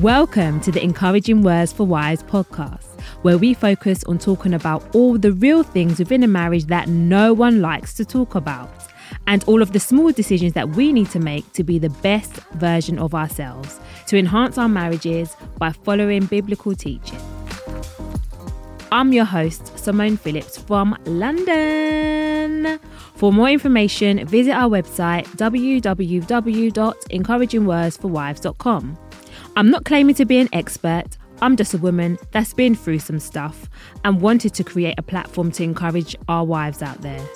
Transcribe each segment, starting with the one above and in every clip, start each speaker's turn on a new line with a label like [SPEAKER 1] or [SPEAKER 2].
[SPEAKER 1] Welcome to the Encouraging Words for Wives podcast, where we focus on talking about all the real things within a marriage that no one likes to talk about, and all of the small decisions that we need to make to be the best version of ourselves to enhance our marriages by following biblical teaching. I'm your host, Simone Phillips from London. For more information, visit our website www.encouragingwordsforwives.com. I'm not claiming to be an expert. I'm just a woman that's been through some stuff and wanted to create a platform to encourage our wives out there.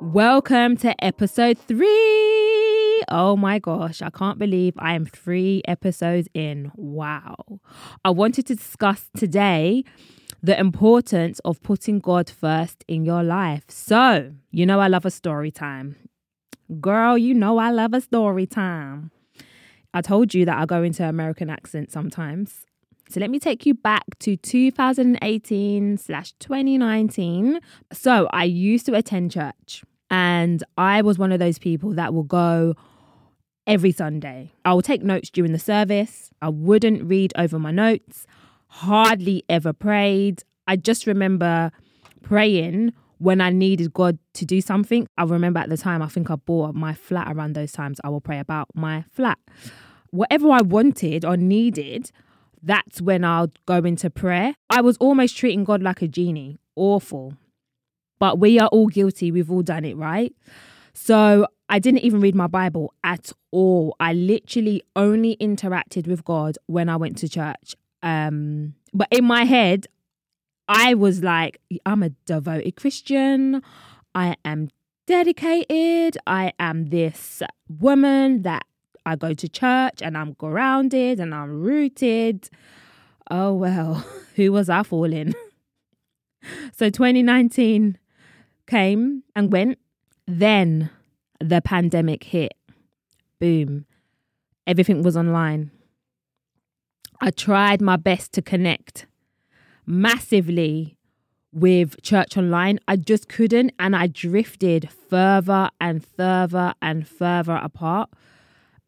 [SPEAKER 1] Welcome to episode three. Oh my gosh, I can't believe I am three episodes in. Wow. I wanted to discuss today the importance of putting God first in your life. So, you know, I love a story time. Girl, you know I love a story time. I told you that I go into American accent sometimes. So let me take you back to 2018 slash 2019. So I used to attend church and I was one of those people that will go every Sunday. I will take notes during the service. I wouldn't read over my notes, hardly ever prayed. I just remember praying when I needed God to do something, I remember at the time, I think I bought my flat around those times. I will pray about my flat. Whatever I wanted or needed, that's when I'll go into prayer. I was almost treating God like a genie. Awful. But we are all guilty. We've all done it, right? So I didn't even read my Bible at all. I literally only interacted with God when I went to church. Um, but in my head, I was like, I'm a devoted Christian. I am dedicated. I am this woman that I go to church and I'm grounded and I'm rooted. Oh, well, who was I fooling? so 2019 came and went. Then the pandemic hit. Boom. Everything was online. I tried my best to connect massively with church online. I just couldn't, and I drifted further and further and further apart.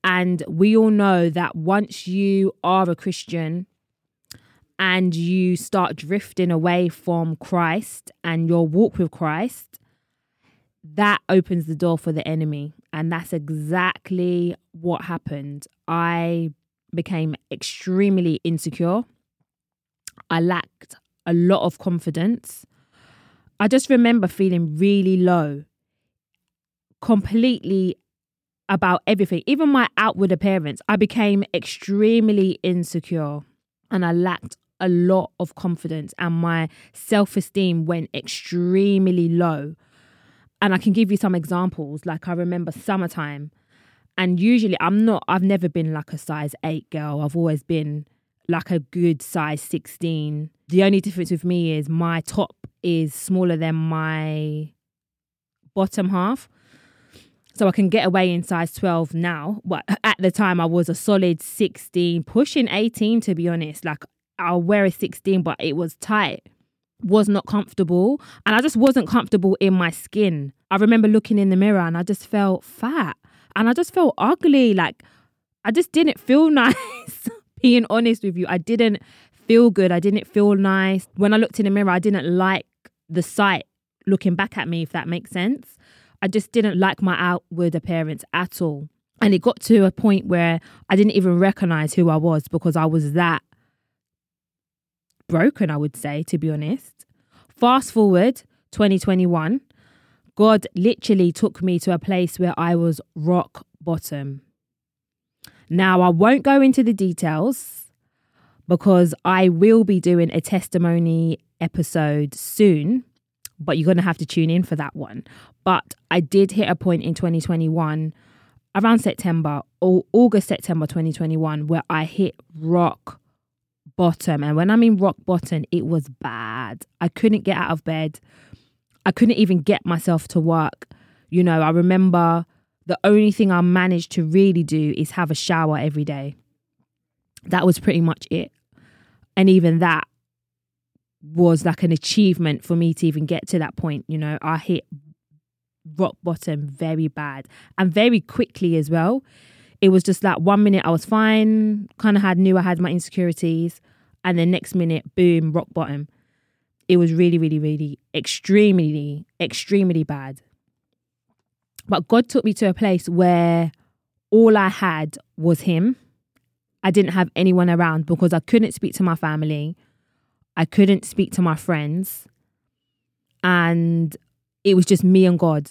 [SPEAKER 1] And we all know that once you are a Christian and you start drifting away from Christ and your walk with Christ, that opens the door for the enemy. And that's exactly what happened. I became extremely insecure I lacked a lot of confidence. I just remember feeling really low, completely about everything, even my outward appearance. I became extremely insecure and I lacked a lot of confidence, and my self esteem went extremely low. And I can give you some examples. Like, I remember summertime, and usually I'm not, I've never been like a size eight girl, I've always been like a good size 16. The only difference with me is my top is smaller than my bottom half. So I can get away in size 12 now. But at the time, I was a solid 16, pushing 18 to be honest. Like I'll wear a 16, but it was tight, was not comfortable. And I just wasn't comfortable in my skin. I remember looking in the mirror and I just felt fat and I just felt ugly. Like I just didn't feel nice being honest with you, I didn't feel good. I didn't feel nice. When I looked in the mirror, I didn't like the sight looking back at me, if that makes sense. I just didn't like my outward appearance at all. And it got to a point where I didn't even recognize who I was because I was that broken, I would say, to be honest. Fast forward 2021, God literally took me to a place where I was rock bottom. Now, I won't go into the details because I will be doing a testimony episode soon, but you're going to have to tune in for that one. But I did hit a point in 2021 around September or August, September 2021 where I hit rock bottom. And when I mean rock bottom, it was bad. I couldn't get out of bed. I couldn't even get myself to work. You know, I remember the only thing I managed to really do is have a shower every day. That was pretty much it. And even that was like an achievement for me to even get to that point. You know, I hit rock bottom very bad and very quickly as well. It was just like one minute I was fine, kind of had knew I had my insecurities, and the next minute, boom, rock bottom. It was really, really, really extremely, extremely bad. But God took me to a place where all I had was Him. I didn't have anyone around because I couldn't speak to my family. I couldn't speak to my friends. And it was just me and God.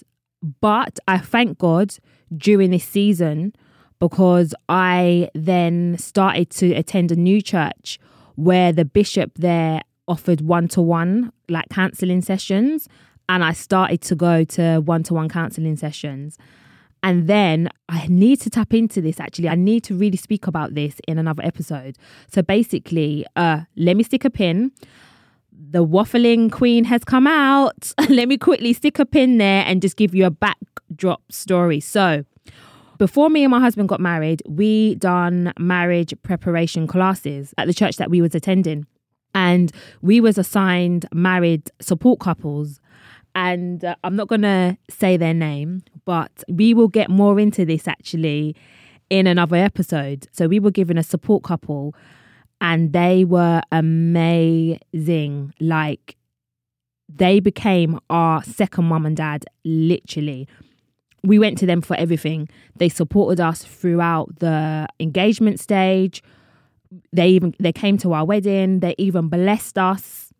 [SPEAKER 1] But I thank God during this season because I then started to attend a new church where the bishop there offered one to one, like counseling sessions. And I started to go to one to one counseling sessions. And then I need to tap into this actually. I need to really speak about this in another episode. So basically, uh, let me stick a pin. The waffling queen has come out. let me quickly stick a pin there and just give you a backdrop story. So, before me and my husband got married, we done marriage preparation classes at the church that we was attending. And we was assigned married support couples and uh, I'm not going to say their name, but we will get more into this actually in another episode. So we were given a support couple and they were amazing. Like they became our second mum and dad, literally. We went to them for everything. They supported us throughout the engagement stage. They even they came to our wedding. They even blessed us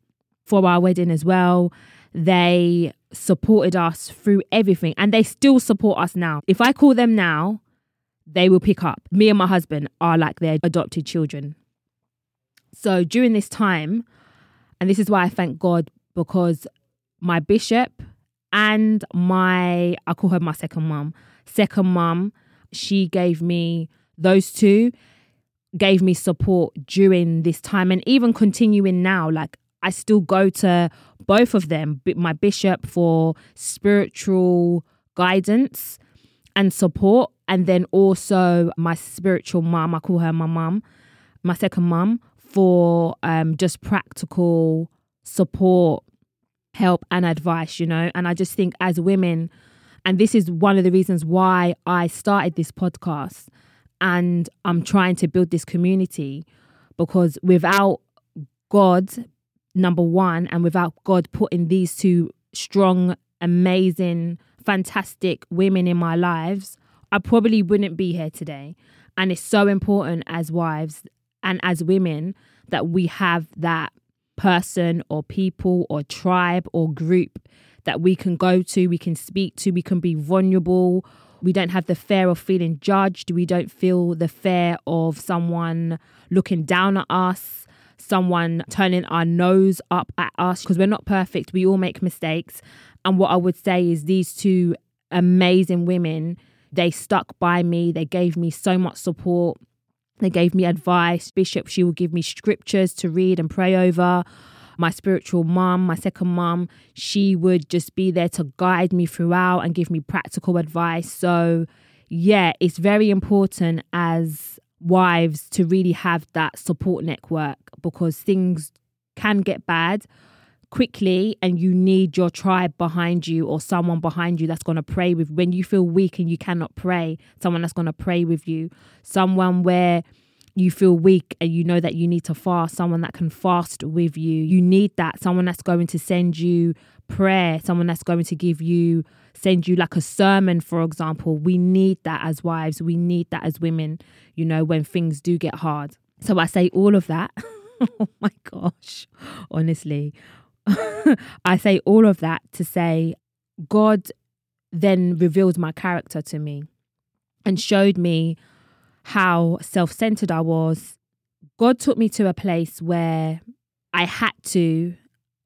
[SPEAKER 1] for our wedding as well. They supported us through everything and they still support us now. If I call them now, they will pick up. Me and my husband are like their adopted children. So during this time, and this is why I thank God because my bishop and my, I call her my second mum, second mum, she gave me, those two gave me support during this time and even continuing now. Like I still go to both of them, my bishop for spiritual guidance and support, and then also my spiritual mum, I call her my mom, my second mom, for um, just practical support, help, and advice, you know. And I just think as women, and this is one of the reasons why I started this podcast and I'm trying to build this community because without God number one, and without God putting these two strong, amazing, fantastic women in my lives, I probably wouldn't be here today. And it's so important as wives and as women that we have that person or people or tribe or group that we can go to, we can speak to, we can be vulnerable. We don't have the fear of feeling judged. We don't feel the fear of someone looking down at us someone turning our nose up at us because we're not perfect. We all make mistakes. And what I would say is these two amazing women, they stuck by me. They gave me so much support. They gave me advice. Bishop, she would give me scriptures to read and pray over. My spiritual mom, my second mom, she would just be there to guide me throughout and give me practical advice. So, yeah, it's very important as wives to really have that support network because things can get bad quickly and you need your tribe behind you or someone behind you that's going to pray with when you feel weak and you cannot pray someone that's going to pray with you someone where you feel weak and you know that you need to fast someone that can fast with you you need that someone that's going to send you prayer someone that's going to give you send you like a sermon, for example. We need that as wives. We need that as women, you know, when things do get hard. So I say all of that. oh my gosh, honestly. I say all of that to say God then revealed my character to me and showed me how self centered I was. God took me to a place where I had to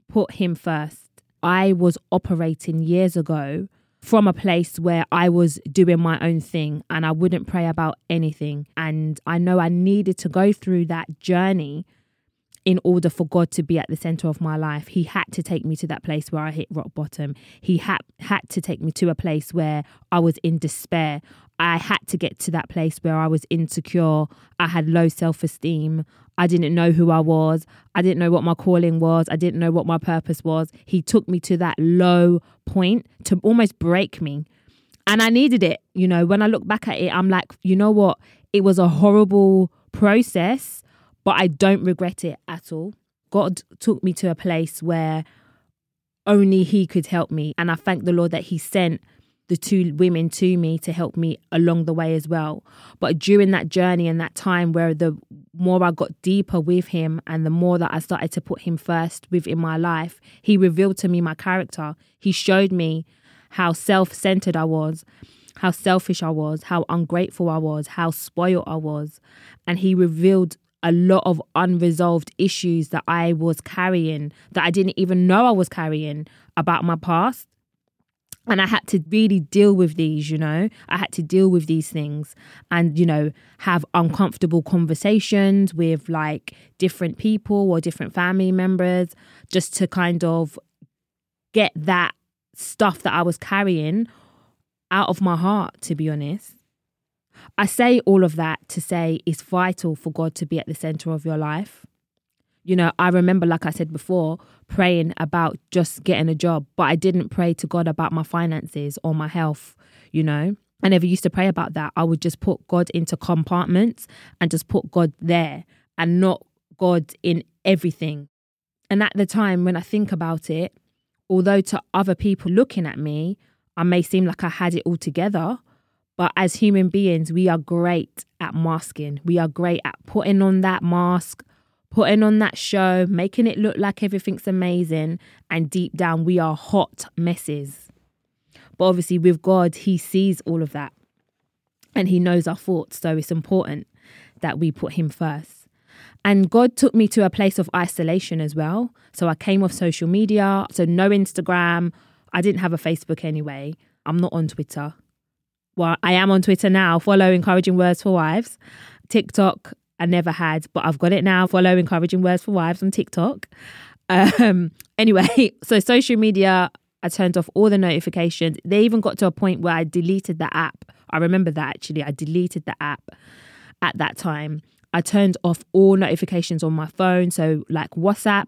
[SPEAKER 1] put Him first. I was operating years ago from a place where I was doing my own thing and I wouldn't pray about anything. And I know I needed to go through that journey in order for God to be at the center of my life. He had to take me to that place where I hit rock bottom. He had had to take me to a place where I was in despair. I had to get to that place where I was insecure. I had low self-esteem. I didn't know who I was. I didn't know what my calling was. I didn't know what my purpose was. He took me to that low point to almost break me. And I needed it. You know, when I look back at it, I'm like, you know what? It was a horrible process but I don't regret it at all. God took me to a place where only He could help me. And I thank the Lord that He sent the two women to me to help me along the way as well. But during that journey and that time where the more I got deeper with Him and the more that I started to put Him first within my life, He revealed to me my character. He showed me how self centered I was, how selfish I was, how ungrateful I was, how spoiled I was. And He revealed a lot of unresolved issues that I was carrying that I didn't even know I was carrying about my past. And I had to really deal with these, you know, I had to deal with these things and, you know, have uncomfortable conversations with like different people or different family members just to kind of get that stuff that I was carrying out of my heart, to be honest. I say all of that to say it's vital for God to be at the center of your life. You know, I remember, like I said before, praying about just getting a job, but I didn't pray to God about my finances or my health, you know. I never used to pray about that. I would just put God into compartments and just put God there and not God in everything. And at the time, when I think about it, although to other people looking at me, I may seem like I had it all together, but as human beings, we are great at masking. We are great at putting on that mask, putting on that show, making it look like everything's amazing. And deep down, we are hot messes. But obviously, with God, He sees all of that and He knows our thoughts. So it's important that we put Him first. And God took me to a place of isolation as well. So I came off social media. So no Instagram. I didn't have a Facebook anyway. I'm not on Twitter well, I am on Twitter now. Follow Encouraging Words for Wives. TikTok, I never had, but I've got it now. Follow Encouraging Words for Wives on TikTok. Um, anyway, so social media, I turned off all the notifications. They even got to a point where I deleted the app. I remember that actually. I deleted the app at that time. I turned off all notifications on my phone. So, like WhatsApp,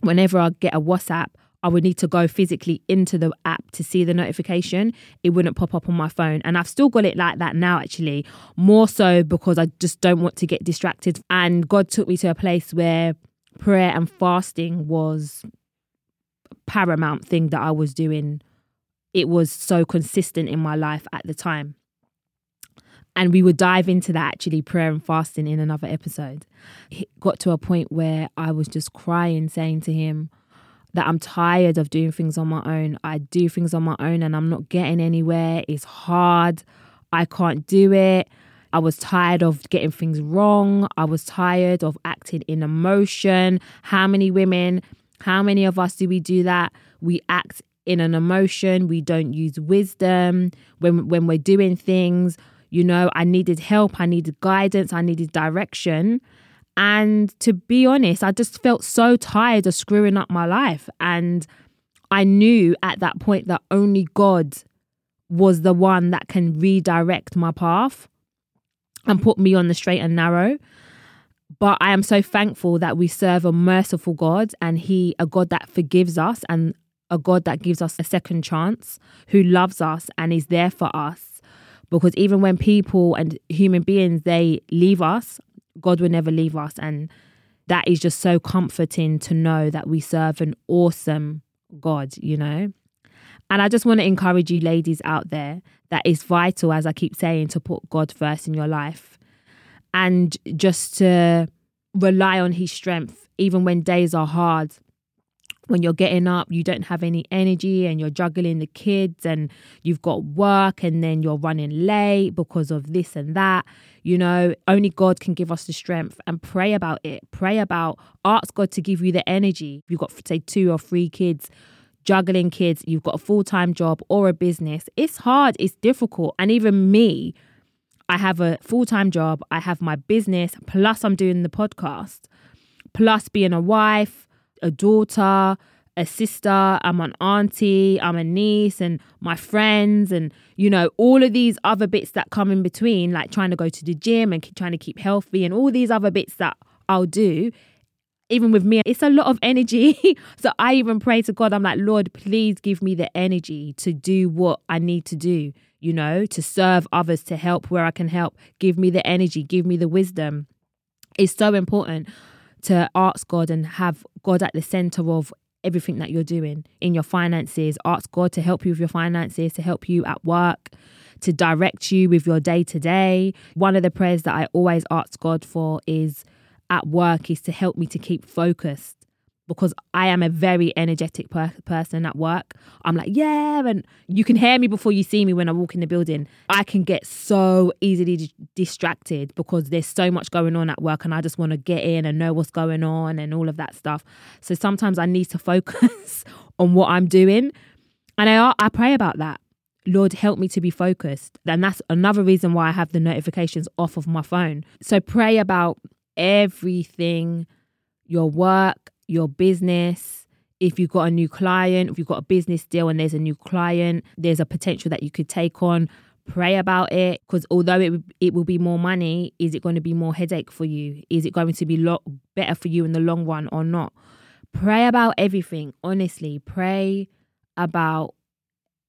[SPEAKER 1] whenever I get a WhatsApp, I would need to go physically into the app to see the notification. It wouldn't pop up on my phone. And I've still got it like that now, actually, more so because I just don't want to get distracted. And God took me to a place where prayer and fasting was paramount thing that I was doing. It was so consistent in my life at the time. And we would dive into that actually, prayer and fasting in another episode. It got to a point where I was just crying, saying to him, that I'm tired of doing things on my own. I do things on my own and I'm not getting anywhere. It's hard. I can't do it. I was tired of getting things wrong. I was tired of acting in emotion. How many women, how many of us do we do that? We act in an emotion. We don't use wisdom when when we're doing things. You know, I needed help, I needed guidance, I needed direction. And to be honest, I just felt so tired of screwing up my life. And I knew at that point that only God was the one that can redirect my path and put me on the straight and narrow. But I am so thankful that we serve a merciful God and He, a God that forgives us and a God that gives us a second chance, who loves us and is there for us. Because even when people and human beings they leave us, God will never leave us. And that is just so comforting to know that we serve an awesome God, you know? And I just want to encourage you, ladies out there, that it's vital, as I keep saying, to put God first in your life and just to rely on His strength, even when days are hard when you're getting up, you don't have any energy and you're juggling the kids and you've got work and then you're running late because of this and that. You know, only God can give us the strength and pray about it. Pray about, ask God to give you the energy. You've got, say, two or three kids, juggling kids, you've got a full time job or a business. It's hard, it's difficult. And even me, I have a full time job, I have my business, plus I'm doing the podcast plus being a wife, a daughter, a sister, I'm an auntie, I'm a niece, and my friends, and you know, all of these other bits that come in between, like trying to go to the gym and trying to keep healthy, and all these other bits that I'll do. Even with me, it's a lot of energy. so I even pray to God, I'm like, Lord, please give me the energy to do what I need to do, you know, to serve others, to help where I can help. Give me the energy, give me the wisdom. It's so important to ask God and have God at the center of everything that you're doing in your finances. Ask God to help you with your finances, to help you at work, to direct you with your day to day. One of the prayers that I always ask God for is at work is to help me to keep focused because I am a very energetic per- person at work. I'm like, yeah, and you can hear me before you see me when I walk in the building. I can get so easily d- distracted because there's so much going on at work and I just want to get in and know what's going on and all of that stuff. So sometimes I need to focus on what I'm doing. And I, I pray about that. Lord, help me to be focused. And that's another reason why I have the notifications off of my phone. So pray about everything your work, your business. If you've got a new client, if you've got a business deal and there's a new client, there's a potential that you could take on. Pray about it because although it it will be more money, is it going to be more headache for you? Is it going to be lot better for you in the long run or not? Pray about everything. Honestly, pray about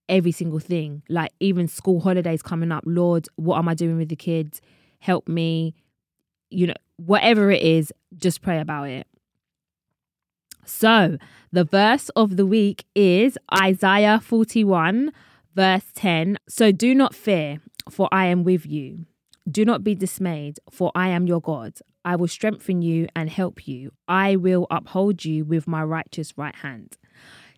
[SPEAKER 1] every single thing. Like even school holidays coming up. Lord, what am I doing with the kids? Help me. You know, whatever it is, just pray about it. So, the verse of the week is Isaiah 41, verse 10. So, do not fear, for I am with you. Do not be dismayed, for I am your God. I will strengthen you and help you. I will uphold you with my righteous right hand.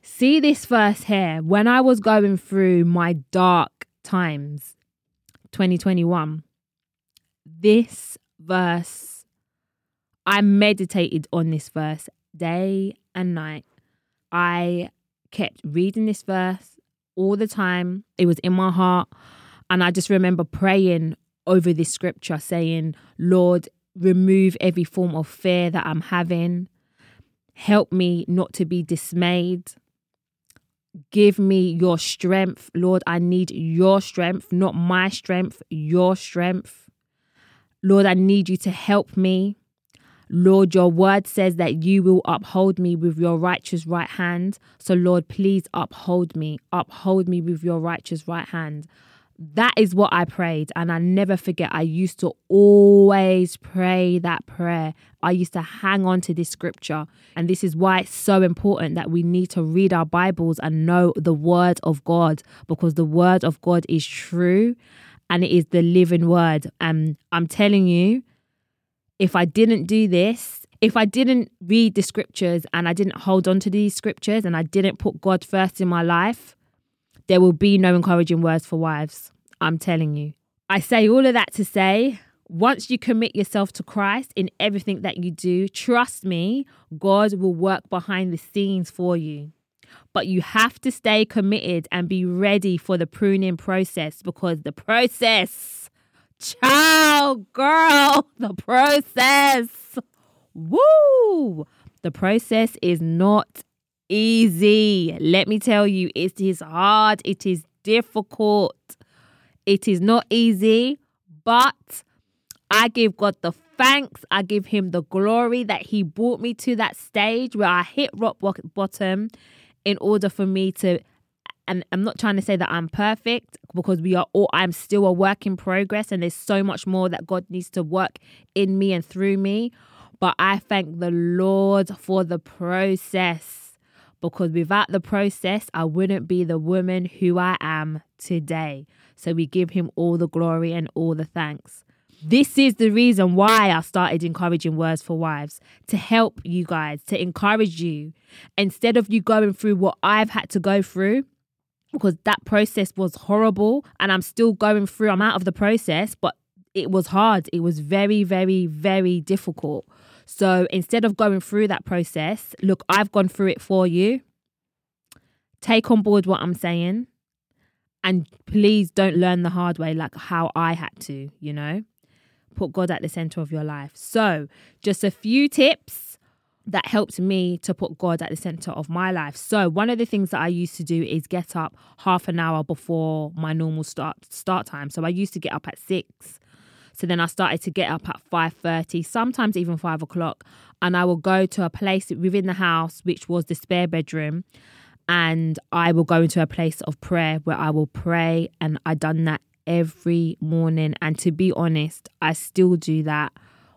[SPEAKER 1] See this verse here. When I was going through my dark times, 2021, this verse, I meditated on this verse day and night. I kept reading this verse all the time. It was in my heart. And I just remember praying over this scripture, saying, Lord, remove every form of fear that I'm having. Help me not to be dismayed. Give me your strength. Lord, I need your strength, not my strength, your strength. Lord, I need you to help me. Lord, your word says that you will uphold me with your righteous right hand. So, Lord, please uphold me. Uphold me with your righteous right hand. That is what I prayed. And I never forget, I used to always pray that prayer. I used to hang on to this scripture. And this is why it's so important that we need to read our Bibles and know the word of God because the word of God is true and it is the living word. And I'm telling you, if I didn't do this, if I didn't read the scriptures and I didn't hold on to these scriptures and I didn't put God first in my life, there will be no encouraging words for wives. I'm telling you. I say all of that to say, once you commit yourself to Christ in everything that you do, trust me, God will work behind the scenes for you. But you have to stay committed and be ready for the pruning process because the process Child, girl, the process. Woo! The process is not easy. Let me tell you, it is hard, it is difficult. It is not easy, but I give God the thanks. I give him the glory that he brought me to that stage where I hit rock bottom in order for me to and I'm not trying to say that I'm perfect because we are all I'm still a work in progress and there's so much more that God needs to work in me and through me. But I thank the Lord for the process because without the process, I wouldn't be the woman who I am today. So we give him all the glory and all the thanks. This is the reason why I started encouraging words for wives to help you guys, to encourage you. Instead of you going through what I've had to go through, because that process was horrible and I'm still going through. I'm out of the process, but it was hard. It was very, very, very difficult. So instead of going through that process, look, I've gone through it for you. Take on board what I'm saying. And please don't learn the hard way like how I had to, you know? Put God at the center of your life. So, just a few tips that helped me to put God at the center of my life. So one of the things that I used to do is get up half an hour before my normal start start time. So I used to get up at six. So then I started to get up at five thirty, sometimes even five o'clock, and I will go to a place within the house, which was the spare bedroom, and I will go into a place of prayer where I will pray, and I done that every morning. And to be honest, I still do that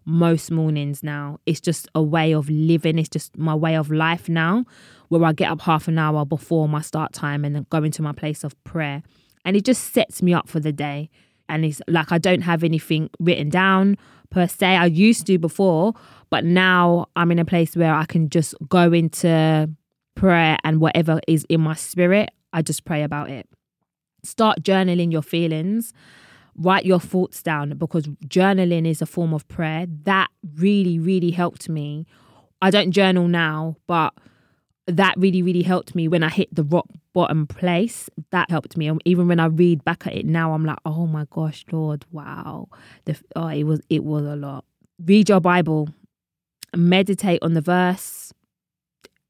[SPEAKER 1] most mornings now. It's just a way of living. It's just my way of life now, where I get up half an hour before my start time and then go into my place of prayer. And it just sets me up for the day. And it's like I don't have anything written down per se. I used to before, but now I'm in a place where I can just go into prayer and whatever is in my spirit, I just pray about it. Start journaling your feelings write your thoughts down because journaling is a form of prayer. That really, really helped me. I don't journal now, but that really, really helped me when I hit the rock bottom place. That helped me. And Even when I read back at it now, I'm like, oh my gosh, Lord, wow. The, oh, it was it was a lot. Read your Bible, meditate on the verse,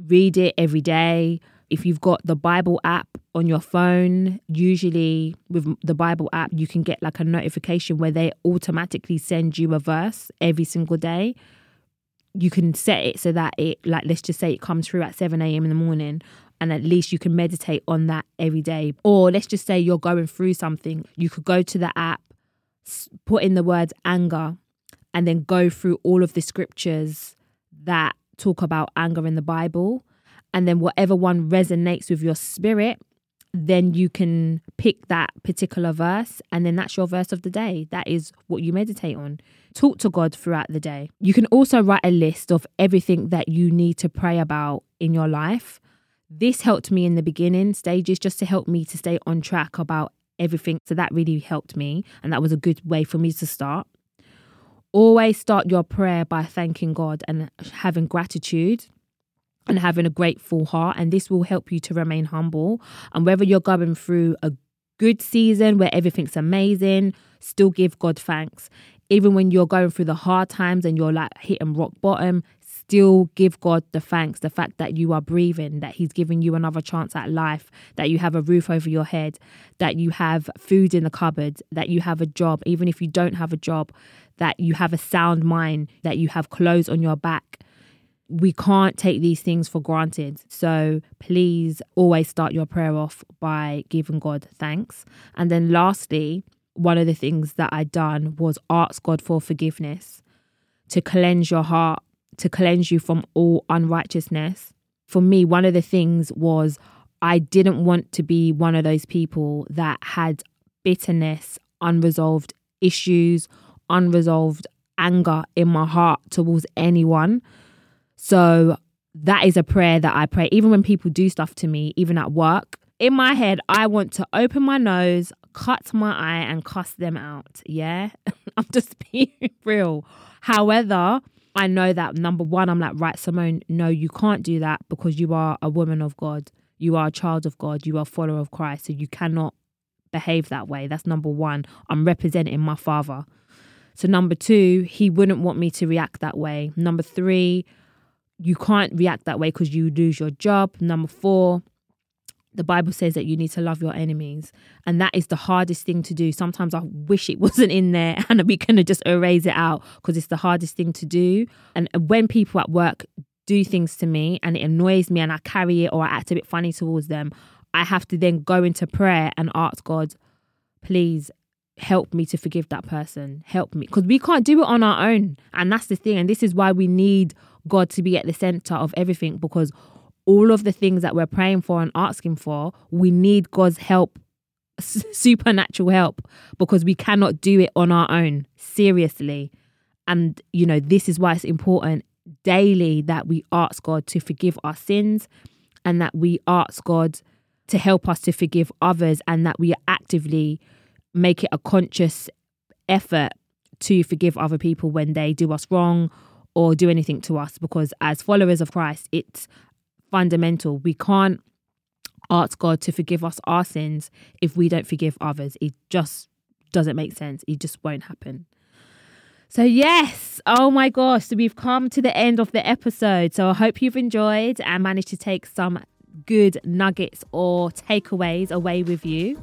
[SPEAKER 1] read it every day. If you've got the Bible app on your phone, usually with the Bible app, you can get like a notification where they automatically send you a verse every single day. You can set it so that it, like, let's just say it comes through at 7 a.m. in the morning, and at least you can meditate on that every day. Or let's just say you're going through something, you could go to the app, put in the words anger, and then go through all of the scriptures that talk about anger in the Bible and then whatever one resonates with your spirit then you can pick that particular verse and then that's your verse of the day. That is what you meditate on. Talk to god throughout the day. You can also write a list of everything that you need to pray about in your life. This helped me in the beginning stages just to help me to stay on track about everything. So that really helped me and that was a good way for me to start. Always start your prayer by thanking god and having gratitude and having a grateful heart. And this will help you to remain humble. And whether you're going through a good season where everything's amazing, still give God thanks. Even when you're going through the hard times and you're like hitting rock bottom, still give God the thanks. The fact that you are breathing, that He's giving you another chance at life, that you have a roof over your head, that you have food in the cupboard, that you have a job, even if you don't have a job, that you have a sound mind, that you have clothes on your back we can't take these things for granted. So please always start your prayer off by giving God thanks. And then lastly, one of the things that I done was ask God for forgiveness to cleanse your heart, to cleanse you from all unrighteousness. For me, one of the things was I didn't want to be one of those people that had bitterness, unresolved issues, unresolved anger in my heart towards anyone. So that is a prayer that I pray, even when people do stuff to me, even at work. In my head, I want to open my nose, cut my eye, and cuss them out. Yeah, I'm just being real. However, I know that number one, I'm like, right, Simone, no, you can't do that because you are a woman of God. You are a child of God. You are a follower of Christ. So you cannot behave that way. That's number one. I'm representing my father. So, number two, he wouldn't want me to react that way. Number three, you can't react that way because you lose your job. Number four, the Bible says that you need to love your enemies. And that is the hardest thing to do. Sometimes I wish it wasn't in there and we can just erase it out because it's the hardest thing to do. And when people at work do things to me and it annoys me and I carry it or I act a bit funny towards them, I have to then go into prayer and ask God, please help me to forgive that person. Help me. Because we can't do it on our own. And that's the thing. And this is why we need God to be at the center of everything because all of the things that we're praying for and asking for, we need God's help, supernatural help, because we cannot do it on our own. Seriously. And, you know, this is why it's important daily that we ask God to forgive our sins and that we ask God to help us to forgive others and that we actively make it a conscious effort to forgive other people when they do us wrong or do anything to us because as followers of Christ, it's fundamental. We can't ask God to forgive us our sins if we don't forgive others. It just doesn't make sense. It just won't happen. So, yes, oh my gosh, so we've come to the end of the episode. So, I hope you've enjoyed and managed to take some good nuggets or takeaways away with you.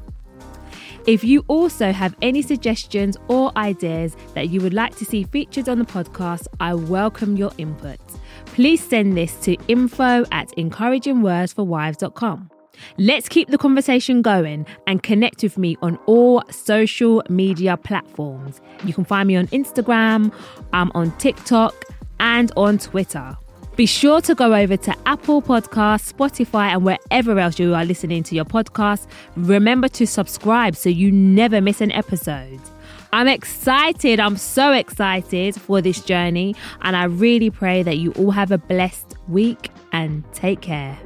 [SPEAKER 1] If you also have any suggestions or ideas that you would like to see featured on the podcast, I welcome your input. Please send this to info at encouragingwordsforwives.com. Let's keep the conversation going and connect with me on all social media platforms. You can find me on Instagram, I'm on TikTok, and on Twitter. Be sure to go over to Apple Podcasts, Spotify, and wherever else you are listening to your podcast. Remember to subscribe so you never miss an episode. I'm excited. I'm so excited for this journey. And I really pray that you all have a blessed week and take care.